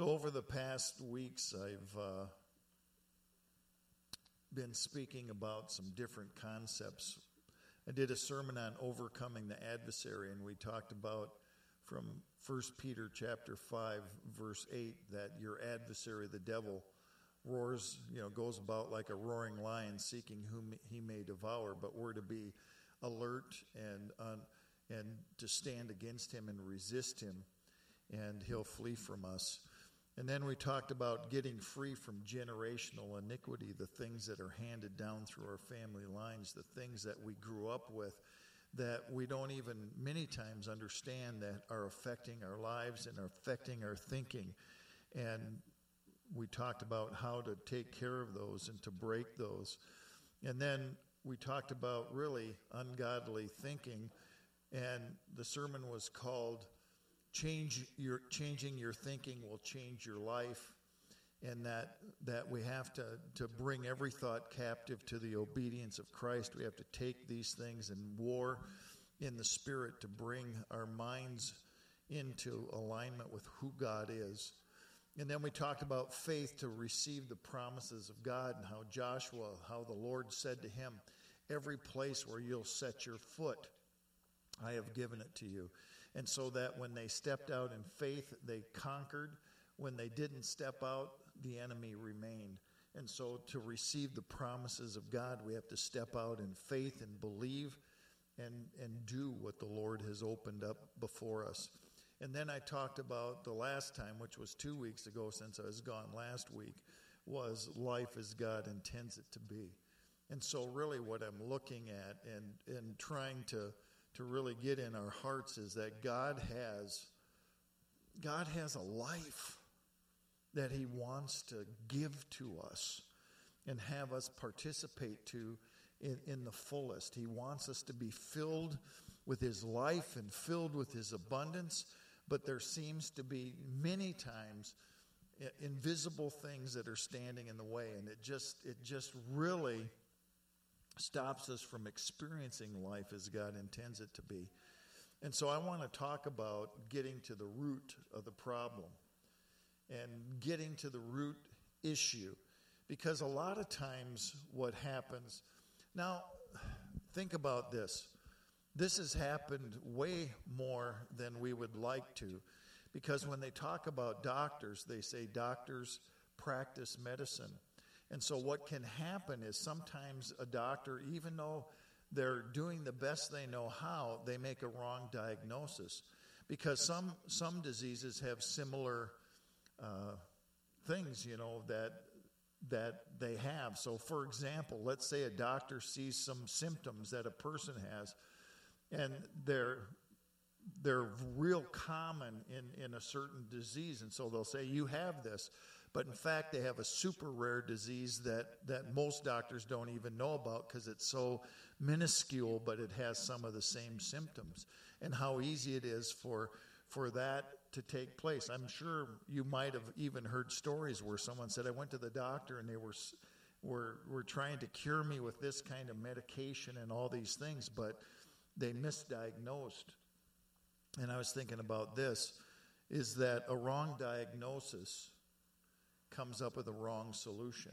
So, over the past weeks, I've uh, been speaking about some different concepts. I did a sermon on overcoming the adversary, and we talked about from 1 Peter chapter 5, verse 8, that your adversary, the devil, roars, you know, goes about like a roaring lion seeking whom he may devour, but we're to be alert and, and to stand against him and resist him, and he'll flee from us. And then we talked about getting free from generational iniquity, the things that are handed down through our family lines, the things that we grew up with that we don't even many times understand that are affecting our lives and are affecting our thinking. And we talked about how to take care of those and to break those. And then we talked about really ungodly thinking. And the sermon was called change your changing your thinking will change your life and that that we have to to bring every thought captive to the obedience of Christ. We have to take these things and war in the spirit to bring our minds into alignment with who God is. And then we talked about faith to receive the promises of God and how Joshua how the Lord said to him every place where you'll set your foot I have given it to you and so that when they stepped out in faith, they conquered. When they didn't step out, the enemy remained. And so to receive the promises of God, we have to step out in faith and believe and, and do what the Lord has opened up before us. And then I talked about the last time, which was two weeks ago since I was gone last week, was life as God intends it to be. And so, really, what I'm looking at and, and trying to to really get in our hearts is that God has God has a life that he wants to give to us and have us participate to in, in the fullest. He wants us to be filled with his life and filled with his abundance, but there seems to be many times eh, invisible things that are standing in the way and it just it just really stops us from experiencing life as God intends it to be. And so I want to talk about getting to the root of the problem and getting to the root issue. Because a lot of times what happens, now think about this. This has happened way more than we would like to. Because when they talk about doctors, they say doctors practice medicine. And so, what can happen is sometimes a doctor, even though they're doing the best they know how, they make a wrong diagnosis because some some diseases have similar uh, things, you know, that that they have. So, for example, let's say a doctor sees some symptoms that a person has, and they're they're real common in, in a certain disease, and so they'll say, You have this. But in fact, they have a super rare disease that, that most doctors don't even know about because it's so minuscule, but it has some of the same symptoms. And how easy it is for, for that to take place. I'm sure you might have even heard stories where someone said, I went to the doctor and they were, were, were trying to cure me with this kind of medication and all these things, but they misdiagnosed. And I was thinking about this is that a wrong diagnosis comes up with a wrong solution.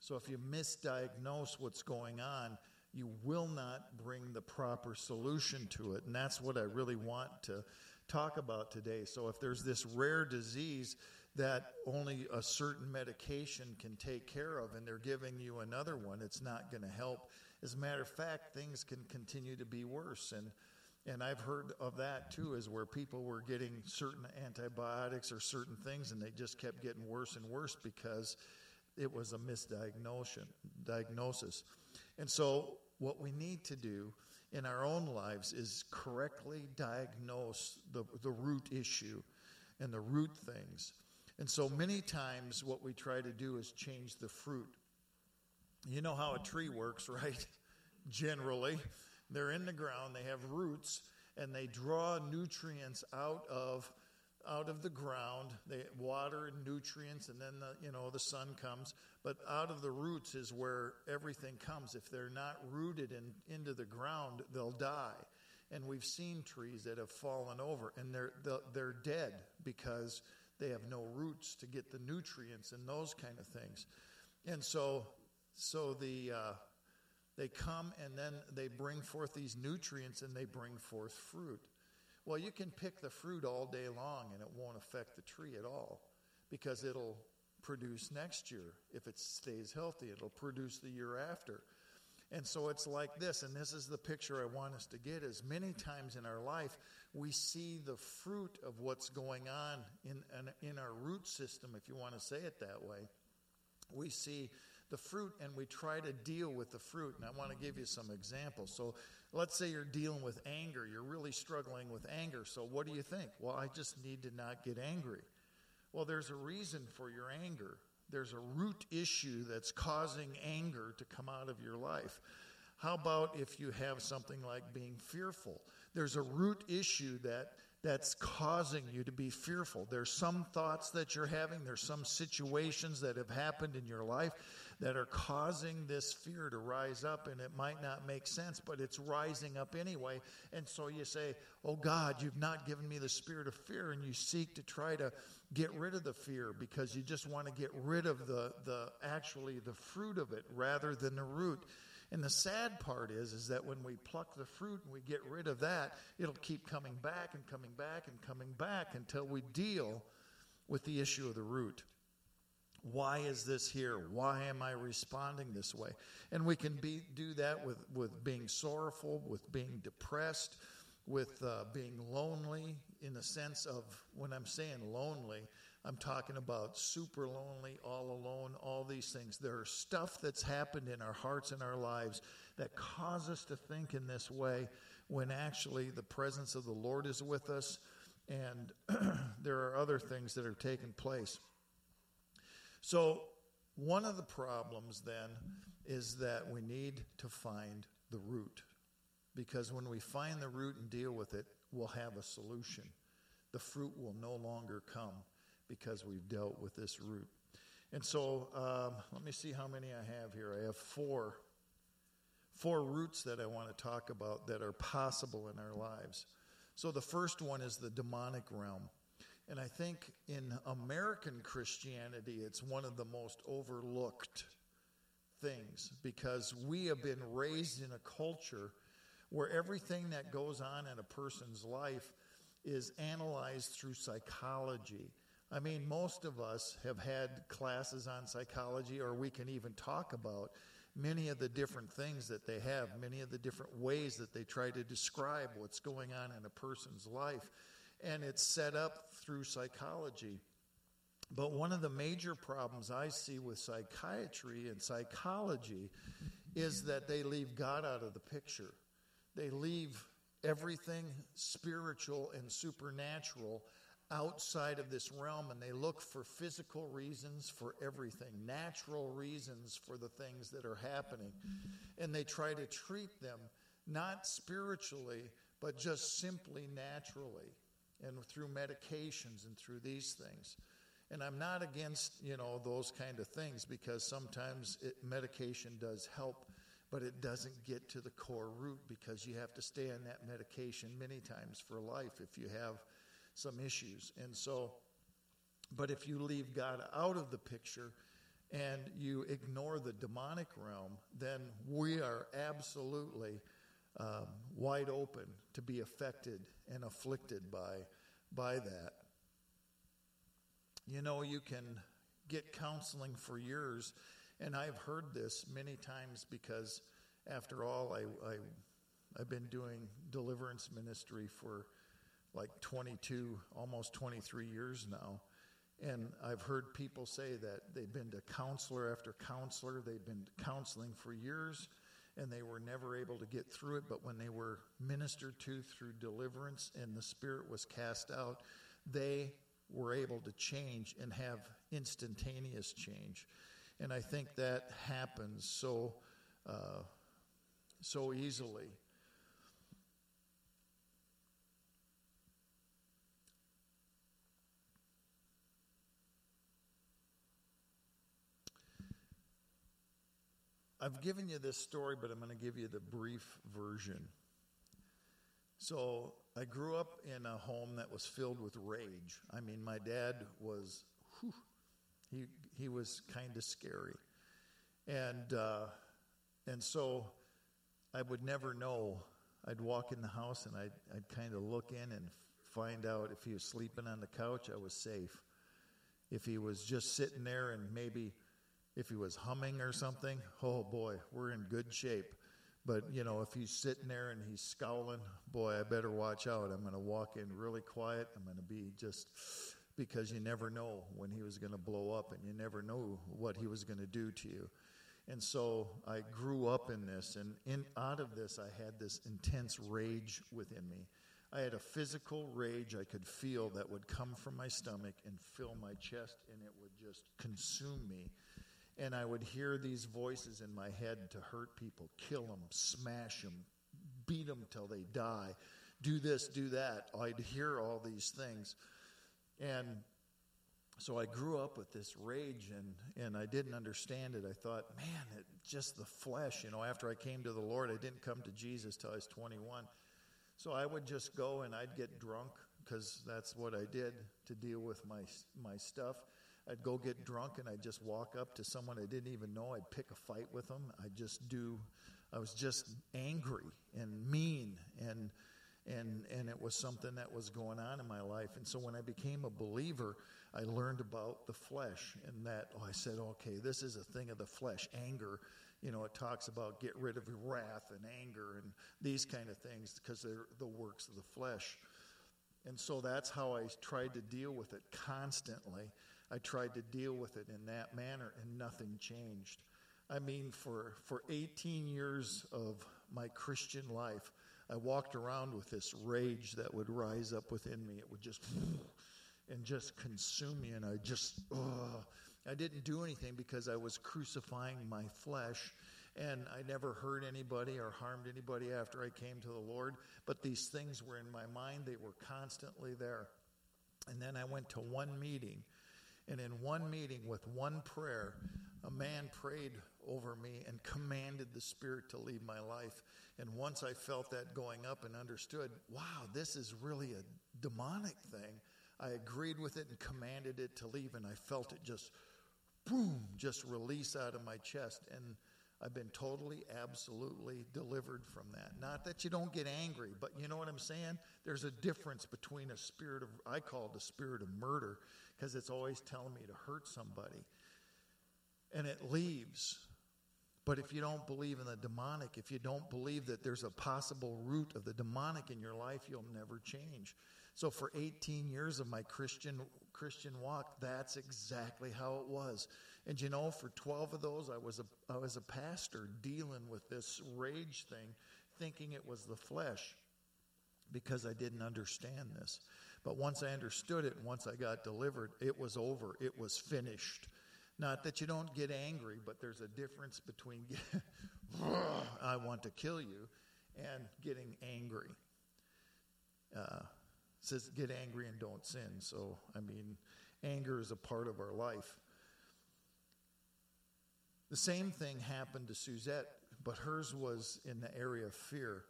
So if you misdiagnose what's going on, you will not bring the proper solution to it. And that's what I really want to talk about today. So if there's this rare disease that only a certain medication can take care of and they're giving you another one, it's not going to help. As a matter of fact, things can continue to be worse. And and I've heard of that too, is where people were getting certain antibiotics or certain things, and they just kept getting worse and worse because it was a misdiagnosis. Diagnosis. And so, what we need to do in our own lives is correctly diagnose the, the root issue and the root things. And so, many times, what we try to do is change the fruit. You know how a tree works, right? Generally they're in the ground, they have roots, and they draw nutrients out of out of the ground. They water and nutrients, and then the you know the sun comes. But out of the roots is where everything comes. If they're not rooted in, into the ground, they'll die. And we've seen trees that have fallen over, and they're they're dead because They have no roots to get the nutrients and those kind of things. And so, so the, uh, they come and then they bring forth these nutrients and they bring forth fruit. Well, you can pick the fruit all day long and it won't affect the tree at all because it'll produce next year. If it stays healthy, it'll produce the year after. And so it's like this, and this is the picture I want us to get is many times in our life we see the fruit of what's going on in, in, our root system, if you want to say it that way. We see the fruit and we try to deal with the fruit. And I want to give you some examples. So let's say you're dealing with anger. You're really struggling with anger. So what do you think? Well, I just need to not get angry. Well, there's a reason for your anger. There's a root issue that's causing anger to come out of your life. How about if you have something like being fearful? There's a root issue that that's causing you to be fearful. There's some thoughts that you're having, there's some situations that have happened in your life that are causing this fear to rise up, and it might not make sense, but it's rising up anyway. And so you say, Oh God, you've not given me the spirit of fear, and you seek to try to get rid of the fear because you just want to get rid of the, the actually the fruit of it rather than the root. And the sad part is, is that when we pluck the fruit and we get rid of that, it'll keep coming back and coming back and coming back until we deal with the issue of the root. Why is this here? Why am I responding this way? And we can be, do that with, with being sorrowful, with being depressed, with uh, being lonely, in the sense of when I'm saying lonely, I'm talking about super lonely, all alone, all these things. There are stuff that's happened in our hearts and our lives that cause us to think in this way when actually the presence of the Lord is with us and there are other things that are taking place. So, one of the problems then is that we need to find the root. Because when we find the root and deal with it, we'll have a solution. The fruit will no longer come because we've dealt with this root. And so, um, let me see how many I have here. I have four, four roots that I want to talk about that are possible in our lives. So, the first one is the demonic realm. And I think in American Christianity, it's one of the most overlooked things because we have been raised in a culture where everything that goes on in a person's life is analyzed through psychology. I mean, most of us have had classes on psychology, or we can even talk about many of the different things that they have, many of the different ways that they try to describe what's going on in a person's life. And it's set up through psychology. But one of the major problems I see with psychiatry and psychology is that they leave God out of the picture. They leave everything spiritual and supernatural outside of this realm and they look for physical reasons for everything, natural reasons for the things that are happening. And they try to treat them not spiritually, but just simply naturally and through medications and through these things. And I'm not against, you know, those kind of things because sometimes it, medication does help, but it doesn't get to the core root because you have to stay on that medication many times for life if you have some issues. And so, but if you leave God out of the picture and you ignore the demonic realm, then we are absolutely um, wide open to be affected and afflicted by, by that. You know, you can get counseling for years, and I've heard this many times because, after all, I, I, I've been doing deliverance ministry for like 22, almost 23 years now. And I've heard people say that they've been to counselor after counselor, they've been counseling for years, and they were never able to get through it. But when they were ministered to through deliverance and the Spirit was cast out, they were able to change and have instantaneous change. And I think that happens so uh, so easily. I've given you this story, but I'm going to give you the brief version. So I grew up in a home that was filled with rage. I mean, my dad was, whew, he, he was kind of scary. And, uh, and so I would never know. I'd walk in the house and I'd, I'd kind of look in and find out if he was sleeping on the couch, I was safe. If he was just sitting there and maybe if he was humming or something, oh boy, we're in good shape. But, you know, if he's sitting there and he's scowling, boy, I better watch out. I'm going to walk in really quiet. I'm going to be just because you never know when he was going to blow up and you never know what he was going to do to you. And so I grew up in this, and in, out of this, I had this intense rage within me. I had a physical rage I could feel that would come from my stomach and fill my chest, and it would just consume me. And I would hear these voices in my head to hurt people, kill them, smash them, beat them till they die, do this, do that. I'd hear all these things. And so I grew up with this rage and, and I didn't understand it. I thought, man, it, just the flesh. You know, after I came to the Lord, I didn't come to Jesus till I was 21. So I would just go and I'd get drunk because that's what I did to deal with my, my stuff. I'd go get drunk and I'd just walk up to someone I didn't even know. I'd pick a fight with them. I'd just do, I was just angry and mean and, and, and it was something that was going on in my life. And so when I became a believer, I learned about the flesh and that, oh, I said, okay, this is a thing of the flesh. Anger, you know, it talks about get rid of wrath and anger and these kind of things because they're the works of the flesh. And so that's how I tried to deal with it constantly. I tried to deal with it in that manner, and nothing changed. I mean, for, for 18 years of my Christian life, I walked around with this rage that would rise up within me. It would just and just consume me. And I just, ugh. I didn't do anything because I was crucifying my flesh. And I never hurt anybody or harmed anybody after I came to the Lord. But these things were in my mind, they were constantly there. And then I went to one meeting. And in one meeting with one prayer, a man prayed over me and commanded the Spirit to leave my life. And once I felt that going up and understood, wow, this is really a demonic thing, I agreed with it and commanded it to leave, and I felt it just, boom, just release out of my chest. And I've been totally, absolutely delivered from that. Not that you don't get angry, but you know what I'm saying? There's a difference between a spirit of, I call it a spirit of murder, because it's always telling me to hurt somebody. And it leaves. But if you don't believe in the demonic, if you don't believe that there's a possible root of the demonic in your life, you'll never change. So for 18 years of my Christian Christian walk, that's exactly how it was. And you know, for 12 of those, I was a I was a pastor dealing with this rage thing, thinking it was the flesh because I didn't understand this. But once I understood it, and once I got delivered, it was over. It was finished. Not that you don't get angry, but there's a difference between I want to kill you and getting angry. Uh, says get angry and don't sin. So, I mean, anger is a part of our life. The same thing happened to Suzette, but hers was in the area of fear.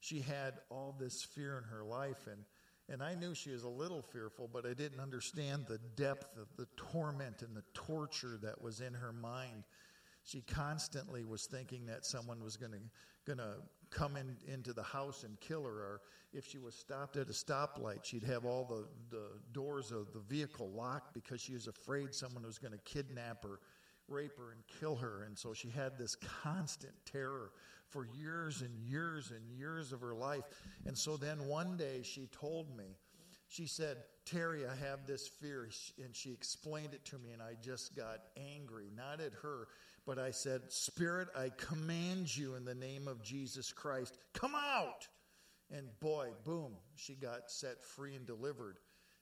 She had all this fear in her life, and, and I knew she was a little fearful, but I didn't understand the depth of the torment and the torture that was in her mind. She constantly was thinking that someone was going to come in, into the house and kill her, or if she was stopped at a stoplight, she'd have all the, the doors of the vehicle locked because she was afraid someone was going to kidnap her, rape her, and kill her. And so she had this constant terror for years and years and years of her life. And so then one day she told me, she said, Terry, I have this fear. And she explained it to me, and I just got angry, not at her, but I said, Spirit, I command you in the name of Jesus Christ, come out. And boy, boom, she got set free and delivered.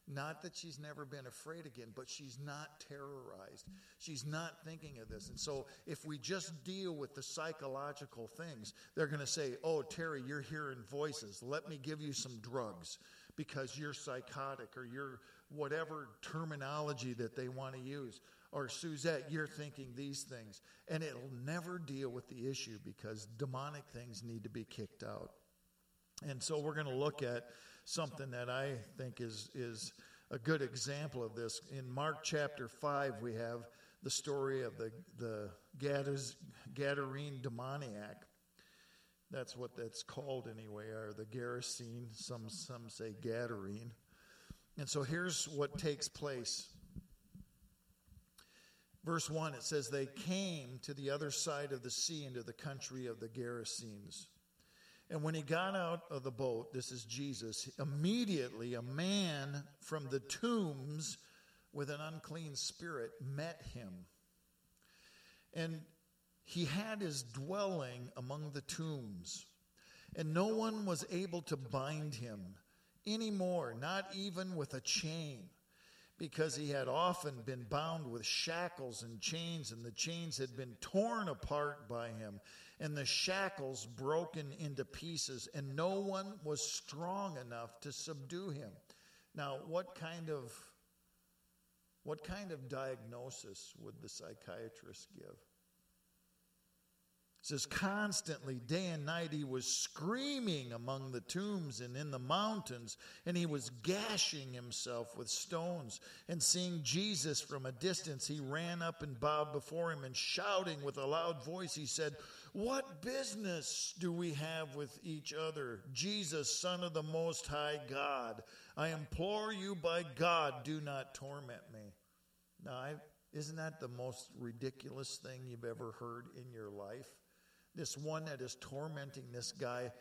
Not that she's never been afraid again, but she's not terrorized. She's not thinking of this. And so, if we just deal with the psychological things, they're going to say, Oh, Terry, you're hearing voices. Let me give you some drugs because you're psychotic or you're whatever terminology that they want to use. Or, Suzette, you're thinking these things. And it'll never deal with the issue because demonic things need to be kicked out. And so we're going to look at something that I think is, is a good example of this. In Mark chapter 5, we have the story of the, the Gadarene demoniac. That's what that's called anyway, or the Gerasene. Some, some say Gadarene. And so here's what takes place. Verse 1, it says, They came to the other side of the sea into the country of the Gerasenes. And when he got out of the boat, this is Jesus, immediately a man from the tombs with an unclean spirit met him. And he had his dwelling among the tombs, and no one was able to bind him anymore, not even with a chain, because he had often been bound with shackles and chains, and the chains had been torn apart by him, and the shackles broken into pieces, and no one was strong enough to subdue him. Now, what kind of what kind of diagnosis would the psychiatrist give? says constantly day and night he was screaming among the tombs and in the mountains and he was gashing himself with stones and seeing jesus from a distance he ran up and bowed before him and shouting with a loud voice he said what business do we have with each other jesus son of the most high god i implore you by god do not torment me now I, isn't that the most ridiculous thing you've ever heard in your life this one that is tormenting this guy,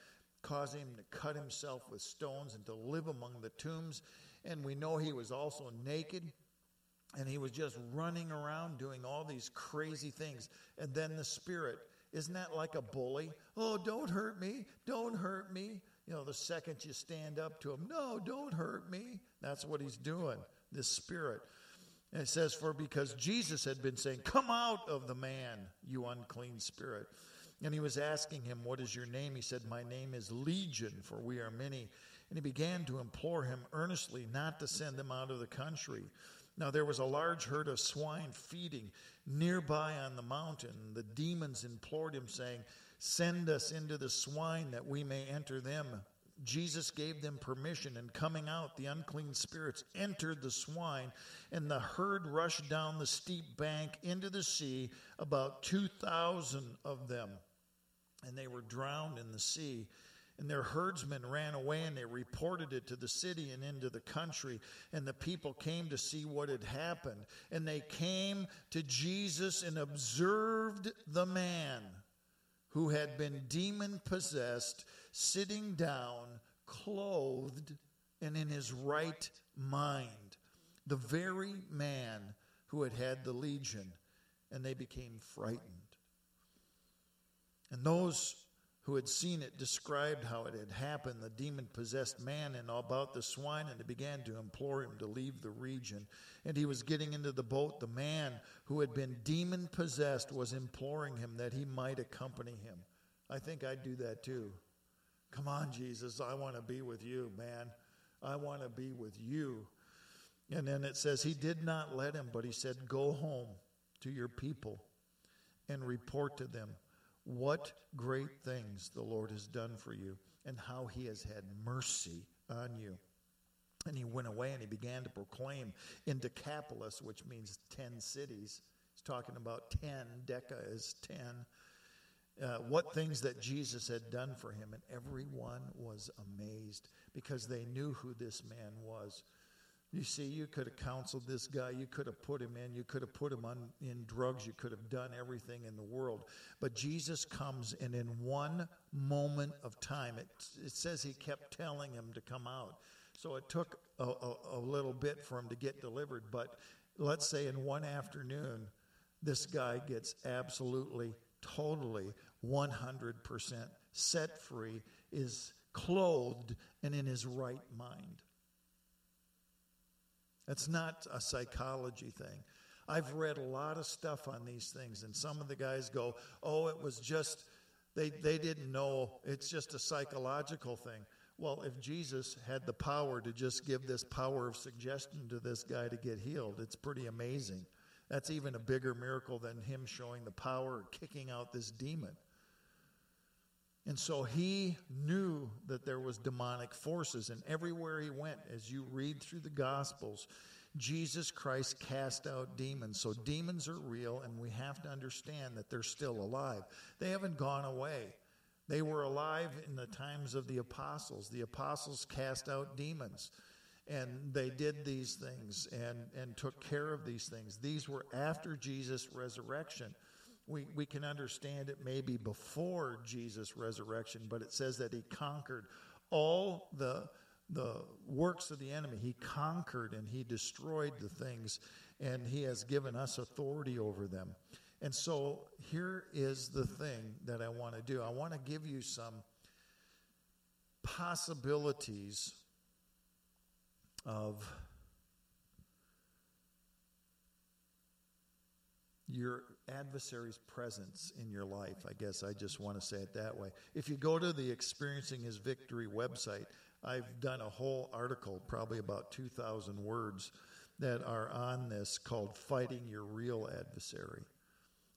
causing him to cut himself with stones and to live among the tombs. And we know he was also naked and he was just running around doing all these crazy things. And then the Spirit, isn't that like a bully? Oh, don't hurt me, don't hurt me. You know, the second you stand up to him, no, don't hurt me. That's what he's doing, this Spirit. And it says, For because Jesus had been saying, Come out of the man, you unclean spirit. And he was asking him, What is your name? He said, My name is Legion, for we are many. And he began to implore him earnestly not to send them out of the country. Now there was a large herd of swine feeding nearby on the mountain. The demons implored him, saying, Send us into the swine that we may enter them. Jesus gave them permission, and coming out, the unclean spirits entered the swine, and the herd rushed down the steep bank into the sea, about 2,000 of them and they were drowned in the sea. And their herdsmen ran away and they reported it to the city and into the country. And the people came to see what had happened. And they came to Jesus and observed the man who had been demon possessed sitting down, clothed, and in his right mind. The very man who had had the legion. And they became frightened. And those who had seen it described how it had happened, the demon possessed man, and about the swine, and they began to implore him to leave the region. And he was getting into the boat. The man who had been demon possessed was imploring him that he might accompany him. I think I'd do that too. Come on, Jesus, I want to be with you, man. I want to be with you. And then it says, He did not let him, but he said, Go home to your people and report to them what great things the Lord has done for you and how he has had mercy on you. And he went away and he began to proclaim in Decapolis, which means 10 cities. He's talking about 10, Deca is 10. Uh, what things that Jesus had done for him, and everyone was amazed because they knew who this man was. You see, you could have counseled this guy. You could have put him in. You could have put him on, in drugs. You could have done everything in the world. But Jesus comes, and in one moment of time, it, it says he kept telling him to come out. So it took a, a, a little bit for him to get delivered. But let's say in one afternoon, this guy gets absolutely, totally, 100% set free, is clothed, and in his right mind. It's not a psychology thing. I've read a lot of stuff on these things, and some of the guys go, oh, it was just, they, they didn't know, it's just a psychological thing. Well, if Jesus had the power to just give this power of suggestion to this guy to get healed, it's pretty amazing. That's even a bigger miracle than him showing the power of kicking out this demon. And so he knew that there was demonic forces and everywhere he went as you read through the gospels Jesus Christ cast out demons. So demons are real and we have to understand that they're still alive. They haven't gone away. They were alive in the times of the apostles. The apostles cast out demons and they did these things and, and took care of these things. These were after Jesus' resurrection. We, we can understand it maybe before Jesus' resurrection, but it says that he conquered all the, the works of the enemy. He conquered and he destroyed the things, and he has given us authority over them. And so here is the thing that I want to do I want to give you some possibilities of your adversary's presence in your life. I guess I just want to say it that way. If you go to the Experiencing His Victory website, I've done a whole article, probably about 2,000 words, that are on this called Fighting Your Real Adversary.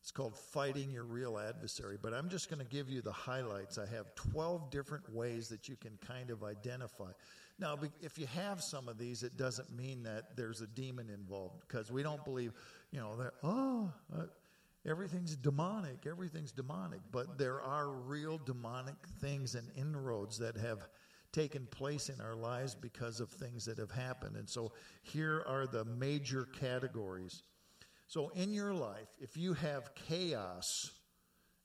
It's called Fighting Your Real Adversary, but I'm just going to give you the highlights. I have 12 different ways that you can kind of identify. Now, if you have some of these, it doesn't mean that there's a demon involved because we don't believe, you know, that, oh, uh, everything's demonic, everything's demonic. But there are real demonic things and inroads that have taken place in our lives because of things that have happened. And so here are the major categories. So in your life, if you have chaos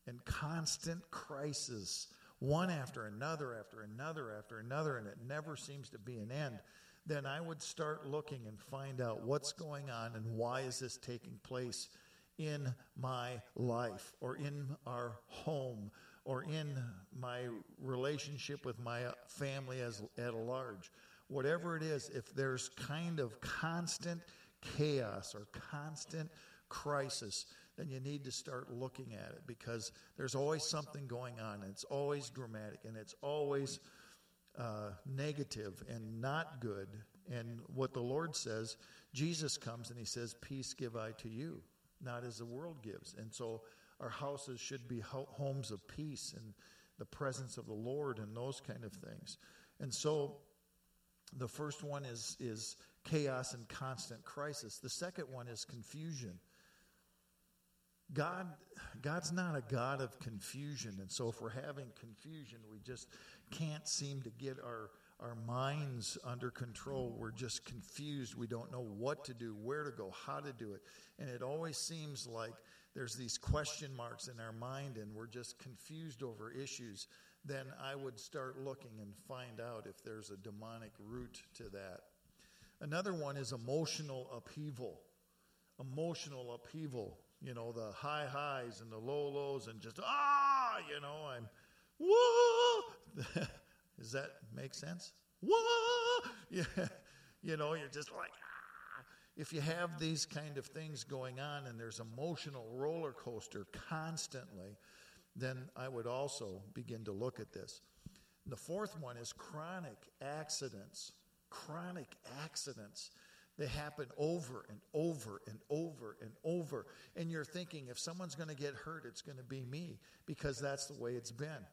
and constant crisis, one after another, after another, after another, and it never seems to be an end, then I would start looking and find out what's going on and why is this taking place in my life or in our home or in my relationship with my family as at large. Whatever it is, if there's kind of constant chaos or constant crisis, then you need to start looking at it because there's always something going on. And it's always dramatic and it's always uh, negative and not good. And what the Lord says, Jesus comes and he says, Peace give I to you, not as the world gives. And so our houses should be ho- homes of peace and the presence of the Lord and those kind of things. And so the first one is, is chaos and constant crisis, the second one is confusion. God, God's not a God of confusion. And so if we're having confusion, we just can't seem to get our, our minds under control. We're just confused. We don't know what to do, where to go, how to do it. And it always seems like there's these question marks in our mind and we're just confused over issues. Then I would start looking and find out if there's a demonic root to that. Another one is emotional upheaval. Emotional upheaval you know, the high highs and the low lows and just, ah, you know, I'm, whoa. Does that make sense? Whoa. Yeah. You know, you're just like, ah. If you have these kind of things going on and there's emotional roller coaster constantly, then I would also begin to look at this. And the fourth one is chronic accidents. Chronic accidents. They happen over and over and over and over. And you're thinking, if someone's going to get hurt, it's going to be me because that's the way it's been.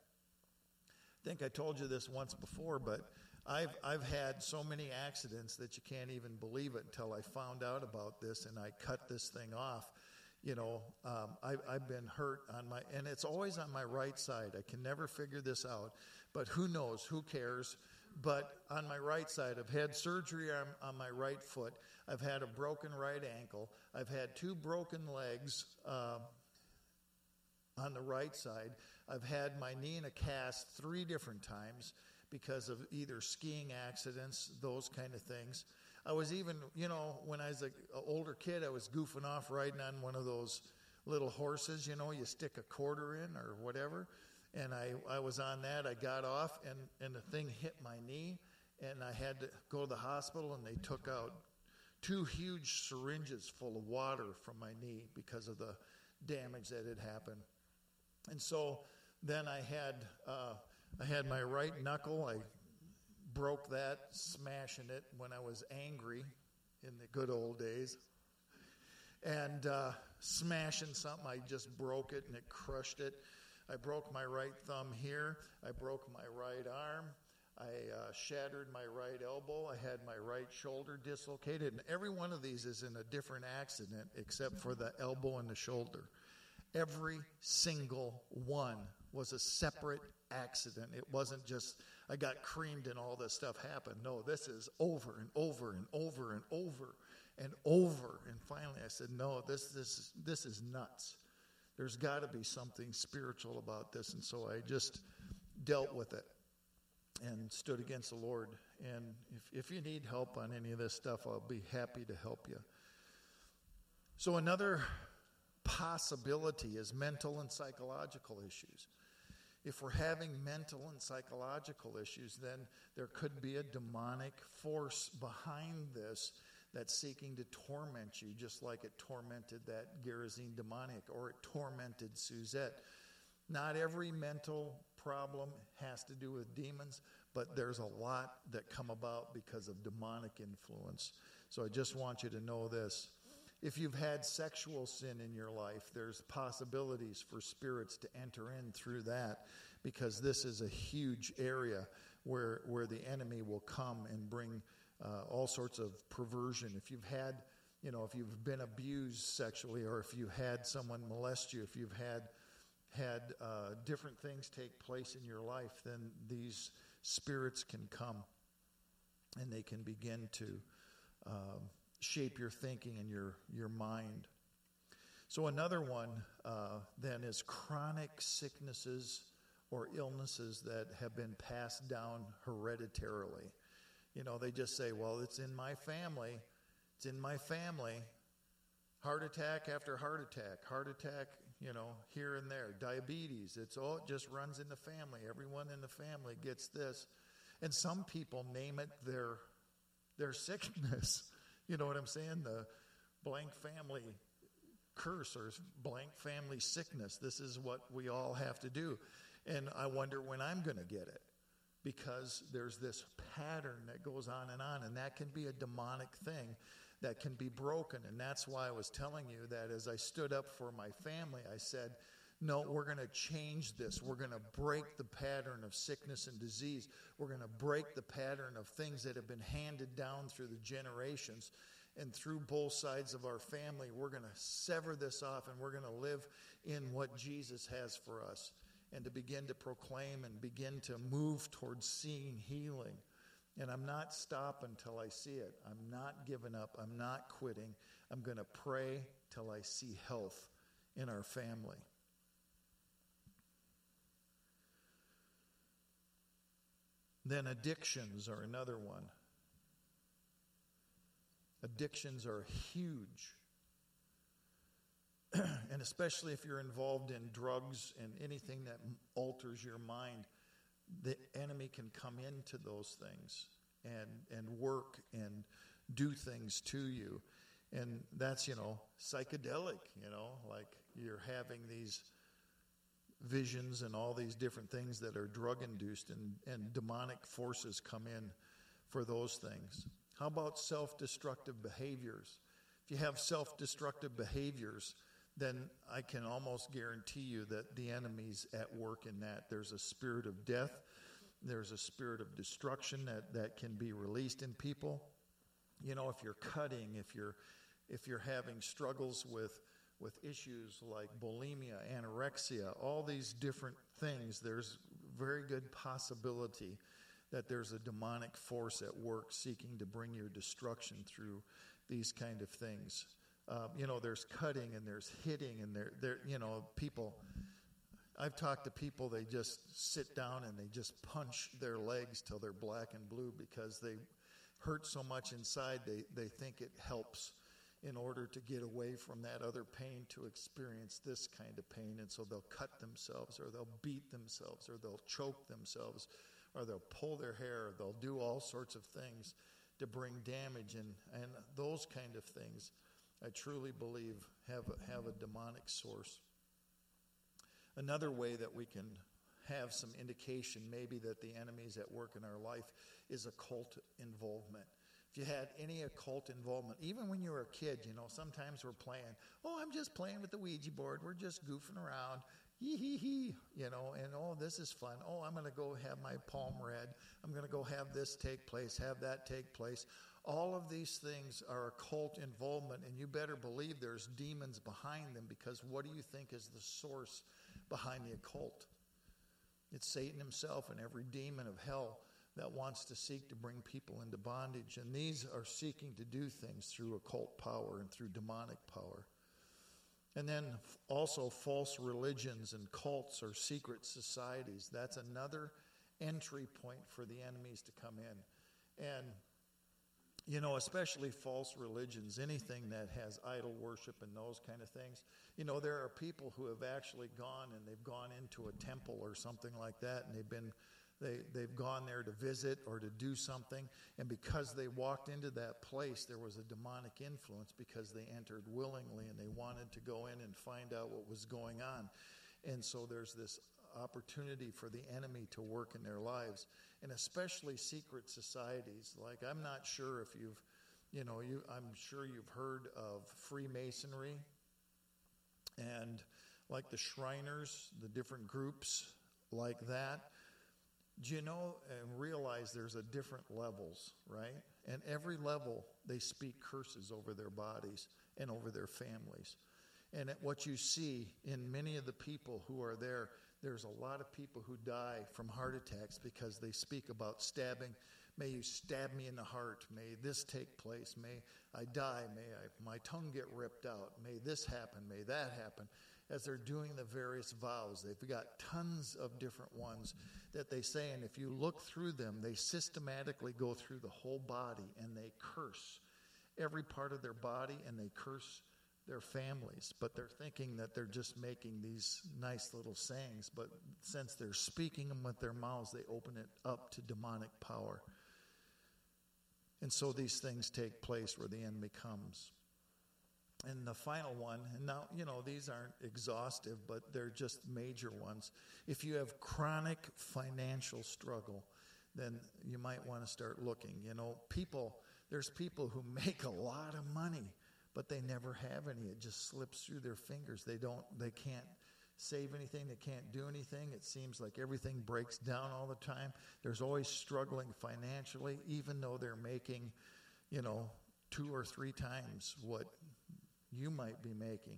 I think I told you this once before, but I've, I've had so many accidents that you can't even believe it until I found out about this and I cut this thing off. You know, um, I, I've been hurt on my, and it's always on my right side. I can never figure this out, but who knows? Who cares? but on my right side, I've had surgery on, on, my right foot. I've had a broken right ankle. I've had two broken legs uh, on the right side. I've had my knee in a cast three different times because of either skiing accidents, those kind of things. I was even, you know, when I was an older kid, I was goofing off riding on one of those little horses, you know, you stick a quarter in or whatever and I, I was on that. I got off, and, and the thing hit my knee, and I had to go to the hospital, and they took out two huge syringes full of water from my knee because of the damage that had happened. And so then I had uh, I had my right knuckle. I broke that, smashing it when I was angry in the good old days. And uh, smashing something, I just broke it and it crushed it. I broke my right thumb here. I broke my right arm. I uh, shattered my right elbow. I had my right shoulder dislocated. And every one of these is in a different accident except for the elbow and the shoulder. Every single one was a separate accident. It wasn't just, I got creamed and all this stuff happened. No, this is over and over and over and over and over. And finally I said, no, this, this, this is nuts. There's got to be something spiritual about this. And so I just dealt with it and stood against the Lord. And if, if you need help on any of this stuff, I'll be happy to help you. So, another possibility is mental and psychological issues. If we're having mental and psychological issues, then there could be a demonic force behind this that's seeking to torment you, just like it tormented that Gerasene demonic or it tormented Suzette. Not every mental problem has to do with demons, but there's a lot that come about because of demonic influence. So I just want you to know this. If you've had sexual sin in your life, there's possibilities for spirits to enter in through that because this is a huge area where, where the enemy will come and bring uh, all sorts of perversion. If you've had, you know, if you've been abused sexually or if you've had someone molest you, if you've had had uh, different things take place in your life, then these spirits can come and they can begin to uh, shape your thinking and your, your mind. So, another one uh, then is chronic sicknesses or illnesses that have been passed down hereditarily. You know, they just say, well, it's in my family. It's in my family. Heart attack after heart attack, heart attack you know, here and there. Diabetes, it's all it just runs in the family. Everyone in the family gets this. And some people name it their their sickness. You know what I'm saying? The blank family curse or blank family sickness. This is what we all have to do. And I wonder when I'm going to get it because there's this pattern that goes on and on, and that can be a demonic thing that can be broken. And that's why I was telling you that as I stood up for my family, I said, no, we're going to change this. We're going to break the pattern of sickness and disease. We're going to break the pattern of things that have been handed down through the generations. And through both sides of our family, we're going to sever this off and we're going to live in what Jesus has for us and to begin to proclaim and begin to move towards seeing healing. And I'm not stopping until I see it. I'm not giving up. I'm not quitting. I'm going to pray till I see health in our family. Then addictions are another one. Addictions are huge. and especially if you're involved in drugs and anything that alters your mind the enemy can come into those things and and work and do things to you and that's you know psychedelic you know like you're having these visions and all these different things that are drug induced and, and demonic forces come in for those things how about self-destructive behaviors if you have self-destructive behaviors then I can almost guarantee you that the enemy's at work in that. There's a spirit of death, there's a spirit of destruction that, that can be released in people. You know, if you're cutting, if you're if you're having struggles with with issues like bulimia, anorexia, all these different things, there's very good possibility that there's a demonic force at work seeking to bring your destruction through these kind of things. Um, you know, there's cutting and there's hitting and there, there, you know, people. I've talked to people, they just sit down and they just punch their legs till they're black and blue because they hurt so much inside they, they think it helps in order to get away from that other pain to experience this kind of pain. And so they'll cut themselves or they'll beat themselves or they'll choke themselves or they'll pull their hair or they'll do all sorts of things to bring damage and, and those kind of things. I truly believe have a, have a demonic source. Another way that we can have some indication maybe that the enemy is at work in our life is occult involvement. If you had any occult involvement, even when you were a kid, you know, sometimes we're playing, oh, I'm just playing with the Ouija board. We're just goofing around. hee hee hee, you know, and oh, this is fun. Oh, I'm going to go have my palm read. I'm going to go have this take place, have that take place. All of these things are occult involvement, and you better believe there's demons behind them because what do you think is the source behind the occult? It's Satan himself and every demon of hell that wants to seek to bring people into bondage. And these are seeking to do things through occult power and through demonic power. And then also false religions and cults or secret societies. That's another entry point for the enemies to come in. And, you know, especially false religions, anything that has idol worship and those kind of things. You know, there are people who have actually gone and they've gone into a temple or something like that and they've been they, they've gone there to visit or to do something, and because they walked into that place, there was a demonic influence because they entered willingly and they wanted to go in and find out what was going on. And so there's this opportunity for the enemy to work in their lives, and especially secret societies. Like, I'm not sure if you've, you know, you, I'm sure you've heard of Freemasonry and like the Shriners, the different groups like that do you know and realize there's a different levels, right? And every level they speak curses over their bodies and over their families. And what you see in many of the people who are there, there's a lot of people who die from heart attacks because they speak about stabbing. May you stab me in the heart. May this take place. May I die. May I, my tongue get ripped out. May this happen. May that happen as they're doing the various vows. They've got tons of different ones that they say, and if you look through them, they systematically go through the whole body and they curse every part of their body and they curse their families. But they're thinking that they're just making these nice little sayings, but since they're speaking them with their mouths, they open it up to demonic power. And so these things take place where the enemy comes. And the final one, and now, you know, these aren't exhaustive, but they're just major ones. If you have chronic financial struggle, then you might want to start looking. You know, people, there's people who make a lot of money, but they never have any. It just slips through their fingers. They don't, they can't save anything, they can't do anything. It seems like everything breaks down all the time. There's always struggling financially, even though they're making, you know, two or three times what you might be making.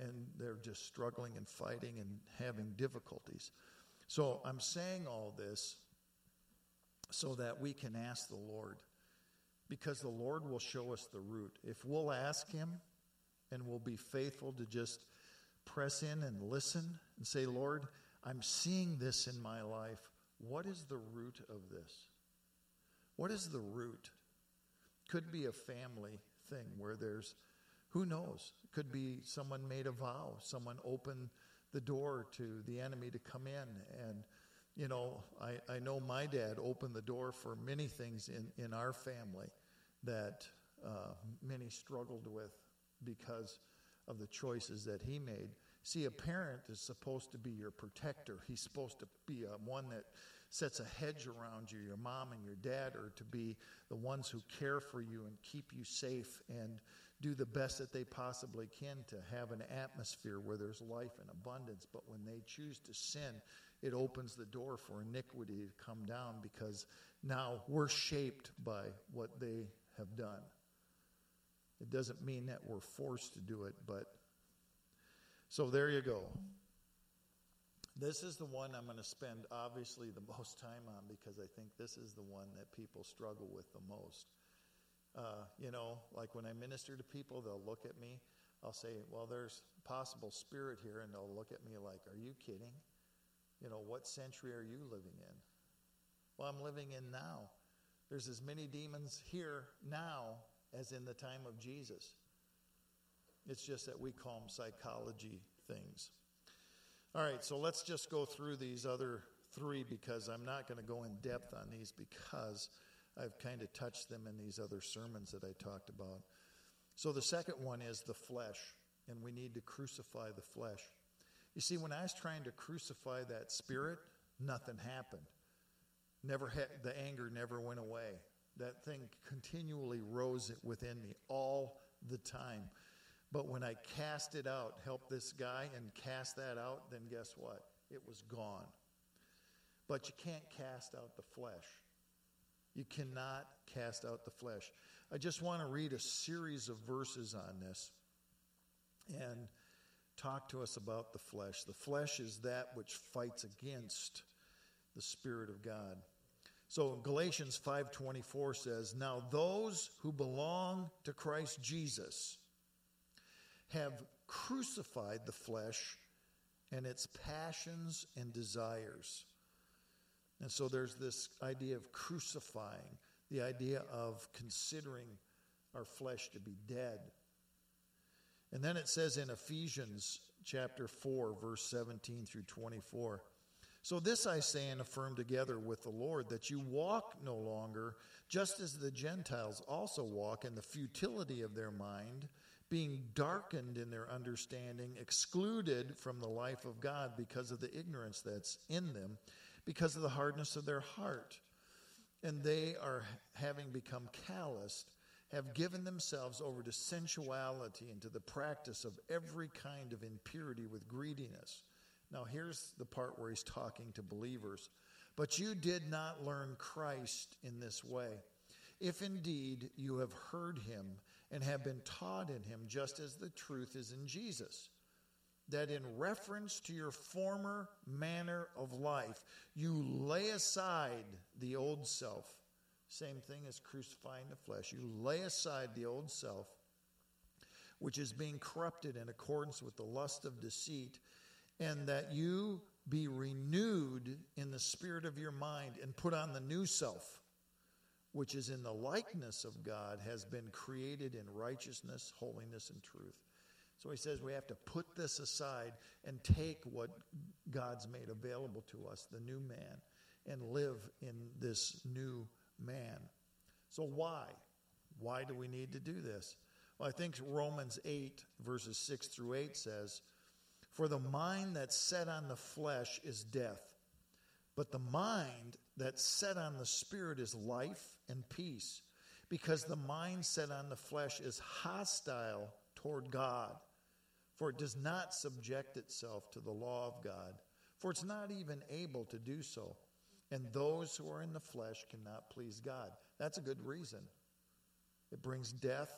And they're just struggling and fighting and having difficulties. So I'm saying all this so that we can ask the Lord, because the Lord will show us the route. If we'll ask Him and we'll be faithful to just press in and listen and say, Lord, I'm seeing this in my life. What is the root of this? What is the root? Could be a family thing where there's who knows? Could be someone made a vow, someone opened the door to the enemy to come in. And, you know, I, I know my dad opened the door for many things in, in our family that uh, many struggled with because of the choices that he made. See, a parent is supposed to be your protector. He's supposed to be a, one that sets a hedge around you. Your mom and your dad are to be the ones who care for you and keep you safe and do the best that they possibly can to have an atmosphere where there's life and abundance. But when they choose to sin, it opens the door for iniquity to come down because now we're shaped by what they have done. It doesn't mean that we're forced to do it, but so there you go. This is the one I'm going to spend obviously the most time on because I think this is the one that people struggle with the most. Uh, you know, like when I minister to people, they'll look at me. I'll say, Well, there's possible spirit here. And they'll look at me like, Are you kidding? You know, what century are you living in? Well, I'm living in now. There's as many demons here now as in the time of Jesus. It's just that we call them psychology things. All right, so let's just go through these other three because I'm not going to go in depth on these because I've kind of touched them in these other sermons that I talked about. So the second one is the flesh, and we need to crucify the flesh. You see, when I was trying to crucify that spirit, nothing happened. Never the anger never went away. That thing continually rose it within me all the time. But when I cast it out, help this guy and cast that out, then guess what? It was gone. But you can't cast out the flesh. You cannot cast out the flesh. I just want to read a series of verses on this and talk to us about the flesh. The flesh is that which fights against the spirit of God. So Galatians 5:24 says, "Now those who belong to Christ Jesus have crucified the flesh and its passions and desires." And so there's this idea of crucifying, the idea of considering our flesh to be dead. And then it says in Ephesians chapter 4, verse 17 through 24. So this I say and affirm together with the Lord that you walk no longer just as the Gentiles also walk in the futility of their mind, being darkened in their understanding, excluded from the life of God because of the ignorance that's in them because of the hardness of their heart. And they are, having become calloused, have given themselves over to sensuality and to the practice of every kind of impurity with greediness. Now, here's the part where he's talking to believers. But you did not learn Christ in this way. If indeed you have heard him and have been taught in him, just as the truth is in Jesus that in reference to your former manner of life, you lay aside the old self. Same thing as crucifying the flesh. You lay aside the old self, which is being corrupted in accordance with the lust of deceit, and that you be renewed in the spirit of your mind and put on the new self, which is in the likeness of God, has been created in righteousness, holiness, and truth. So he says we have to put this aside and take what God's made available to us, the new man, and live in this new man. So why? Why do we need to do this? Well, I think Romans 8, verses 6 through 8 says, For the mind that's set on the flesh is death, but the mind that's set on the spirit is life and peace, because the mind set on the flesh is hostile toward God for it does not subject itself to the law of God, for it's not even able to do so. And those who are in the flesh cannot please God. That's a good reason. It brings death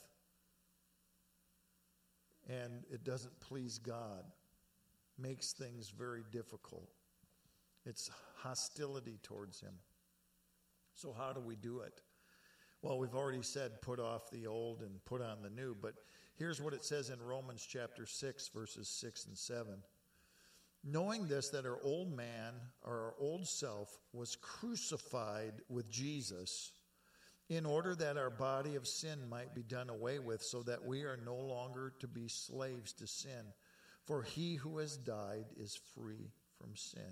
and it doesn't please God, makes things very difficult. It's hostility towards Him. So, how do we do it? Well, we've already said put off the old and put on the new, but Here's what it says in Romans chapter 6, verses 6 and 7. Knowing this, that our old man, or our old self, was crucified with Jesus in order that our body of sin might be done away with, so that we are no longer to be slaves to sin. For he who has died is free from sin.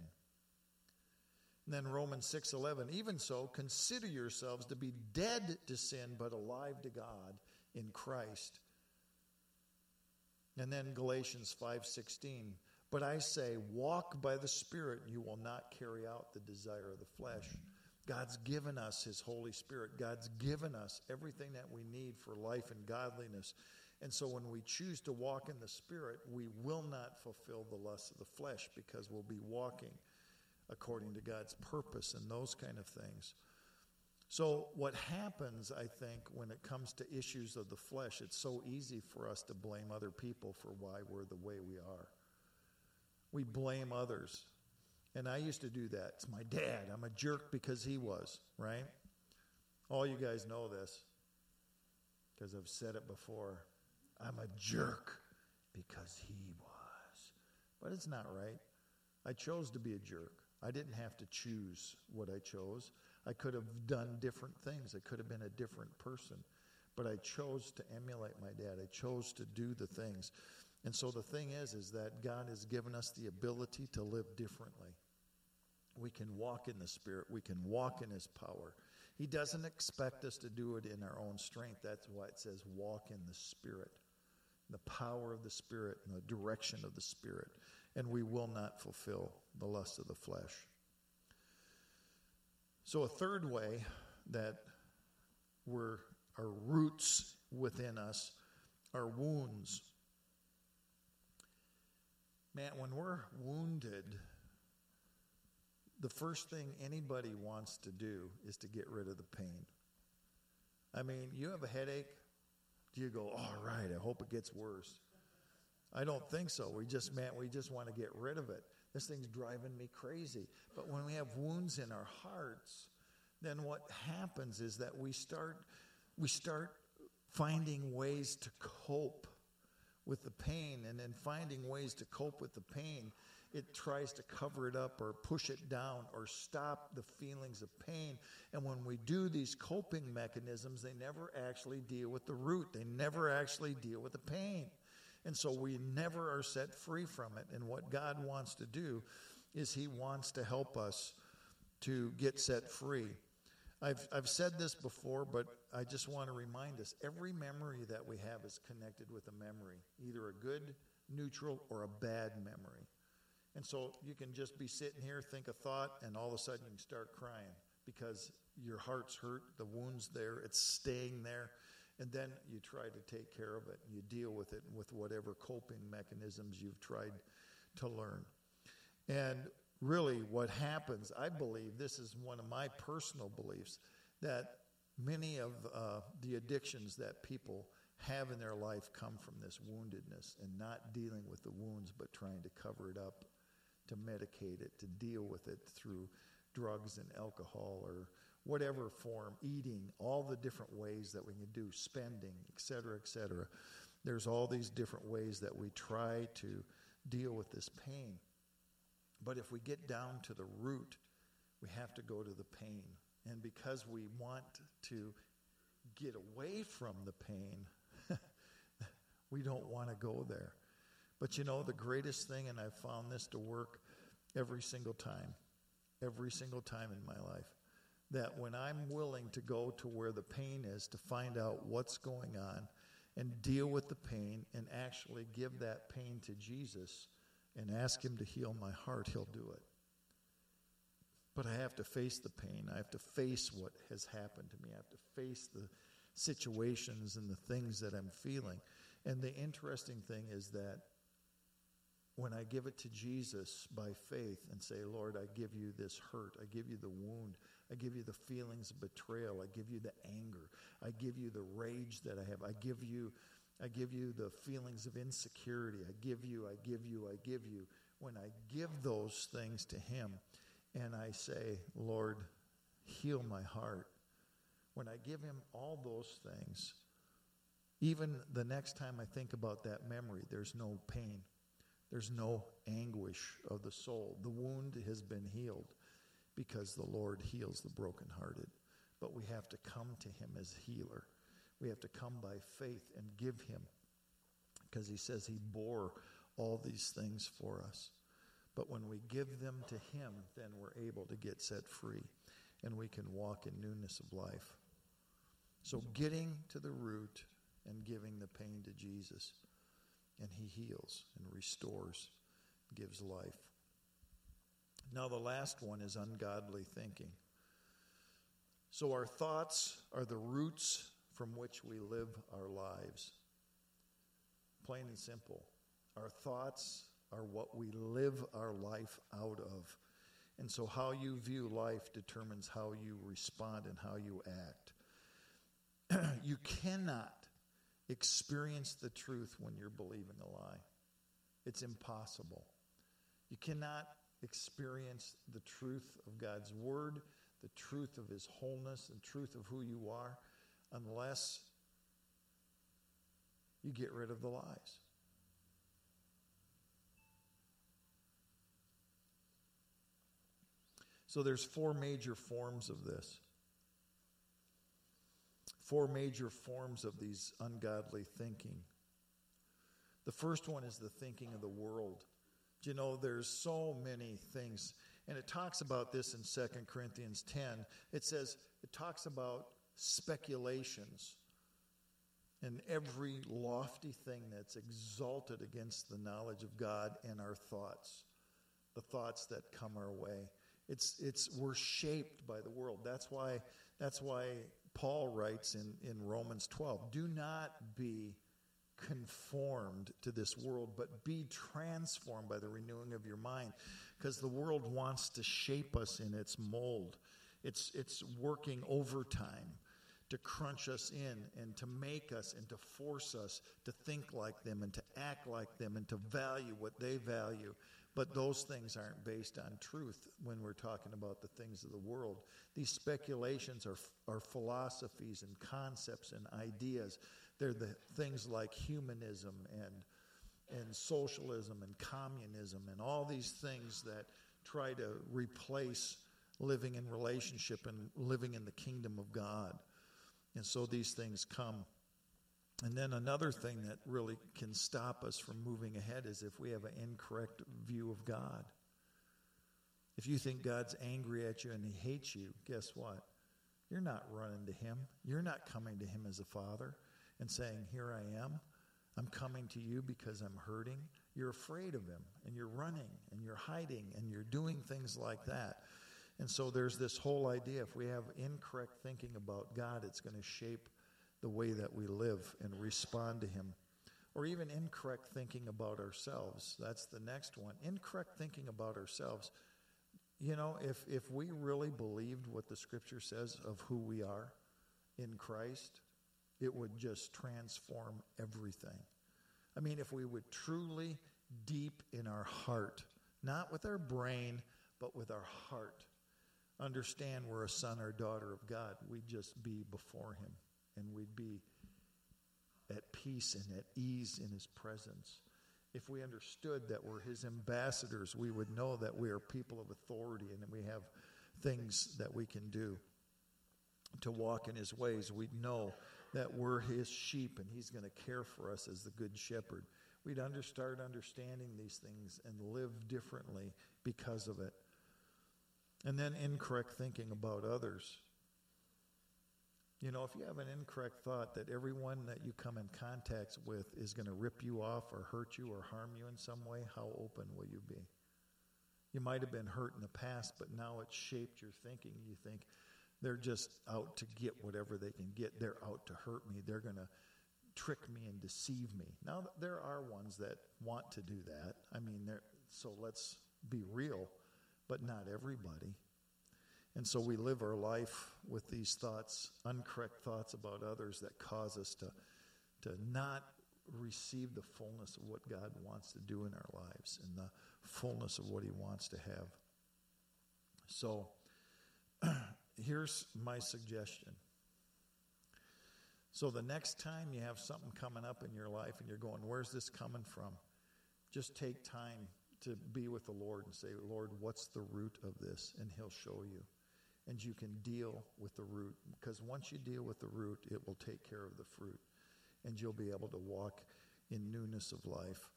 And then Romans 6:11 Even so consider yourselves to be dead to sin but alive to God in Christ. And then Galatians 5:16, but I say walk by the spirit and you will not carry out the desire of the flesh. God's given us his Holy Spirit. God's given us everything that we need for life and godliness. And so when we choose to walk in the Spirit, we will not fulfill the lusts of the flesh because we'll be walking according to God's purpose and those kind of things. So, what happens, I think, when it comes to issues of the flesh, it's so easy for us to blame other people for why we're the way we are. We blame others. And I used to do that. It's my dad. I'm a jerk because he was, right? All you guys know this because I've said it before. I'm a jerk because he was. But it's not right. I chose to be a jerk. I didn't have to choose what I chose. I could have done different things. I could have been a different person. But I chose to emulate my dad. I chose to do the things. And so the thing is, is that God has given us the ability to live differently. We can walk in the Spirit. We can walk in His power. He doesn't expect us to do it in our own strength. That's why it says walk in the Spirit, the power of the Spirit, and the direction of the Spirit. And we will not fulfill the lust of the flesh. So, a third way that we're, our roots within us are wounds. Man, when we're wounded, the first thing anybody wants to do is to get rid of the pain. I mean, you have a headache, do you go, all right, I hope it gets worse? I don't think so. We just, man, we just want to get rid of it. This thing's driving me crazy. But when we have wounds in our hearts, then what happens is that we start, we start finding ways to cope with the pain, and then finding ways to cope with the pain, it tries to cover it up or push it down or stop the feelings of pain. And when we do these coping mechanisms, they never actually deal with the root, they never actually deal with the pain. And so we never are set free from it. And what God wants to do is He wants to help us to get set free. I've, I've said this before, but I just want to remind us every memory that we have is connected with a memory, either a good, neutral, or a bad memory. And so you can just be sitting here, think a thought, and all of a sudden you start crying because your heart's hurt, the wound's there, it's staying there. And then you try to take care of it. You deal with it with whatever coping mechanisms you've tried to learn. And really what happens, I believe, this is one of my personal beliefs, that many of uh, the addictions that people have in their life come from this woundedness and not dealing with the wounds but trying to cover it up, to medicate it, to deal with it through drugs and alcohol or whatever form, eating, all the different ways that we can do, spending, et cetera, et cetera. There's all these different ways that we try to deal with this pain. But if we get down to the root, we have to go to the pain. And because we want to get away from the pain, we don't want to go there. But you know, the greatest thing, and I've found this to work every single time, every single time in my life, that when I'm willing to go to where the pain is to find out what's going on and deal with the pain and actually give that pain to Jesus and ask Him to heal my heart, He'll do it. But I have to face the pain. I have to face what has happened to me. I have to face the situations and the things that I'm feeling. And the interesting thing is that when I give it to Jesus by faith and say, Lord, I give you this hurt, I give you the wound, I give you the feelings of betrayal, I give you the anger, I give you the rage that I have, I give you I give you the feelings of insecurity. I give you, I give you, I give you. When I give those things to Him and I say, Lord, heal my heart, when I give Him all those things, even the next time I think about that memory, there's no pain. There's no anguish of the soul. The wound has been healed because the Lord heals the brokenhearted. But we have to come to Him as healer. We have to come by faith and give Him because He says He bore all these things for us. But when we give them to Him, then we're able to get set free and we can walk in newness of life. So, getting to the root and giving the pain to Jesus, and He heals and restores, gives life. Now, the last one is ungodly thinking. So, our thoughts are the roots from which we live our lives. Plain and simple. Our thoughts are what we live our life out of. And so, how you view life determines how you respond and how you act. you cannot experience the truth when you're believing a lie, it's impossible. You cannot experience the truth of God's Word, the truth of His wholeness, the truth of who you are unless you get rid of the lies. So there's four major forms of this. Four major forms of these ungodly thinking. The first one is the thinking of the world. You know there's so many things and it talks about this in 2 Corinthians 10. It says it talks about speculations and every lofty thing that's exalted against the knowledge of God and our thoughts, the thoughts that come our way. It's, it's, we're shaped by the world. That's why, that's why Paul writes in, in Romans 12 do not be conformed to this world, but be transformed by the renewing of your mind. Because the world wants to shape us in its mold. It's, it's working overtime to crunch us in and to make us and to force us to think like them and to act like them and to value what they value. But those things aren't based on truth when we're talking about the things of the world. These speculations are, are philosophies and concepts and ideas. They're the things like humanism and, and socialism and communism and all these things that try to replace living in relationship and living in the kingdom of God. And so these things come. And then another thing that really can stop us from moving ahead is if we have an incorrect view of God. If you think God's angry at you and he hates you, guess what? You're not running to him. You're not coming to him as a father and saying, Here I am. I'm coming to you because I'm hurting. You're afraid of him and you're running and you're hiding and you're doing things like that. And so there's this whole idea if we have incorrect thinking about God, it's going to shape the way that we live and respond to Him. Or even incorrect thinking about ourselves. That's the next one. Incorrect thinking about ourselves. You know, if, if we really believed what the Scripture says of who we are in Christ, it would just transform everything. I mean, if we would truly, deep in our heart, not with our brain, but with our heart, understand we're a son or daughter of God, we'd just be before Him and we'd be at peace and at ease in His presence. If we understood that we're His ambassadors, we would know that we are people of authority and that we have things that we can do to walk in His ways. We'd know that we're His sheep and He's going to care for us as the Good Shepherd. We'd under, start understanding these things and live differently because of it. And then incorrect thinking about others. You know, if you have an incorrect thought that everyone that you come in contact with is going to rip you off or hurt you or harm you in some way, how open will you be? You might have been hurt in the past, but now it's shaped your thinking. You think they're just out to get whatever they can get. They're out to hurt me. They're going to trick me and deceive me. Now, there are ones that want to do that. I mean, so let's be real but not everybody. And so we live our life with these thoughts, uncorrect thoughts about others that cause us to, to not receive the fullness of what God wants to do in our lives and the fullness of what He wants to have. So here's my suggestion. So the next time you have something coming up in your life and you're going, where's this coming from? Just take time to be with the Lord and say, Lord, what's the root of this? And He'll show you. And you can deal with the root. Because once you deal with the root, it will take care of the fruit. And you'll be able to walk in newness of life.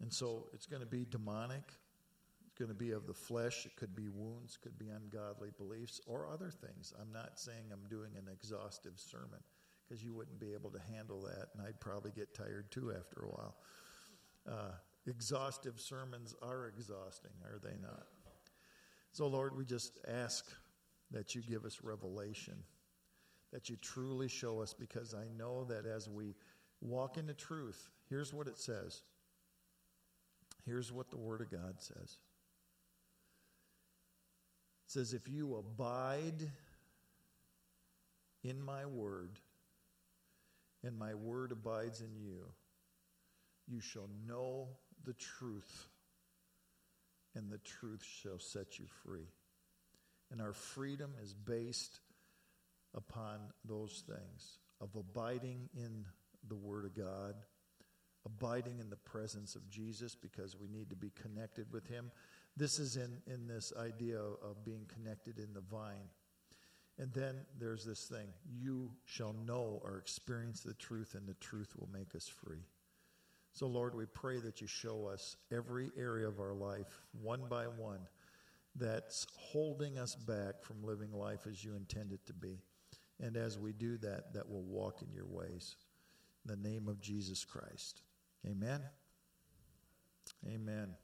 And so it's going to be demonic. It's going to be of the flesh. It could be wounds, could be ungodly beliefs, or other things. I'm not saying I'm doing an exhaustive sermon because you wouldn't be able to handle that, and I'd probably get tired too after a while. Uh, exhaustive sermons are exhausting, are they not? So, Lord, we just ask that you give us revelation, that you truly show us, because I know that as we walk into truth, here's what it says. Here's what the Word of God says. Says, If you abide in my word, and my word abides in you, you shall know the truth, and the truth shall set you free. And our freedom is based upon those things of abiding in the Word of God, abiding in the presence of Jesus because we need to be connected with Him. This is in, in this idea of being connected in the vine. And then there's this thing you shall know or experience the truth, and the truth will make us free. So, Lord, we pray that you show us every area of our life, one by one, that's holding us back from living life as you intend it to be. And as we do that, that will walk in your ways. In the name of Jesus Christ. Amen. Amen.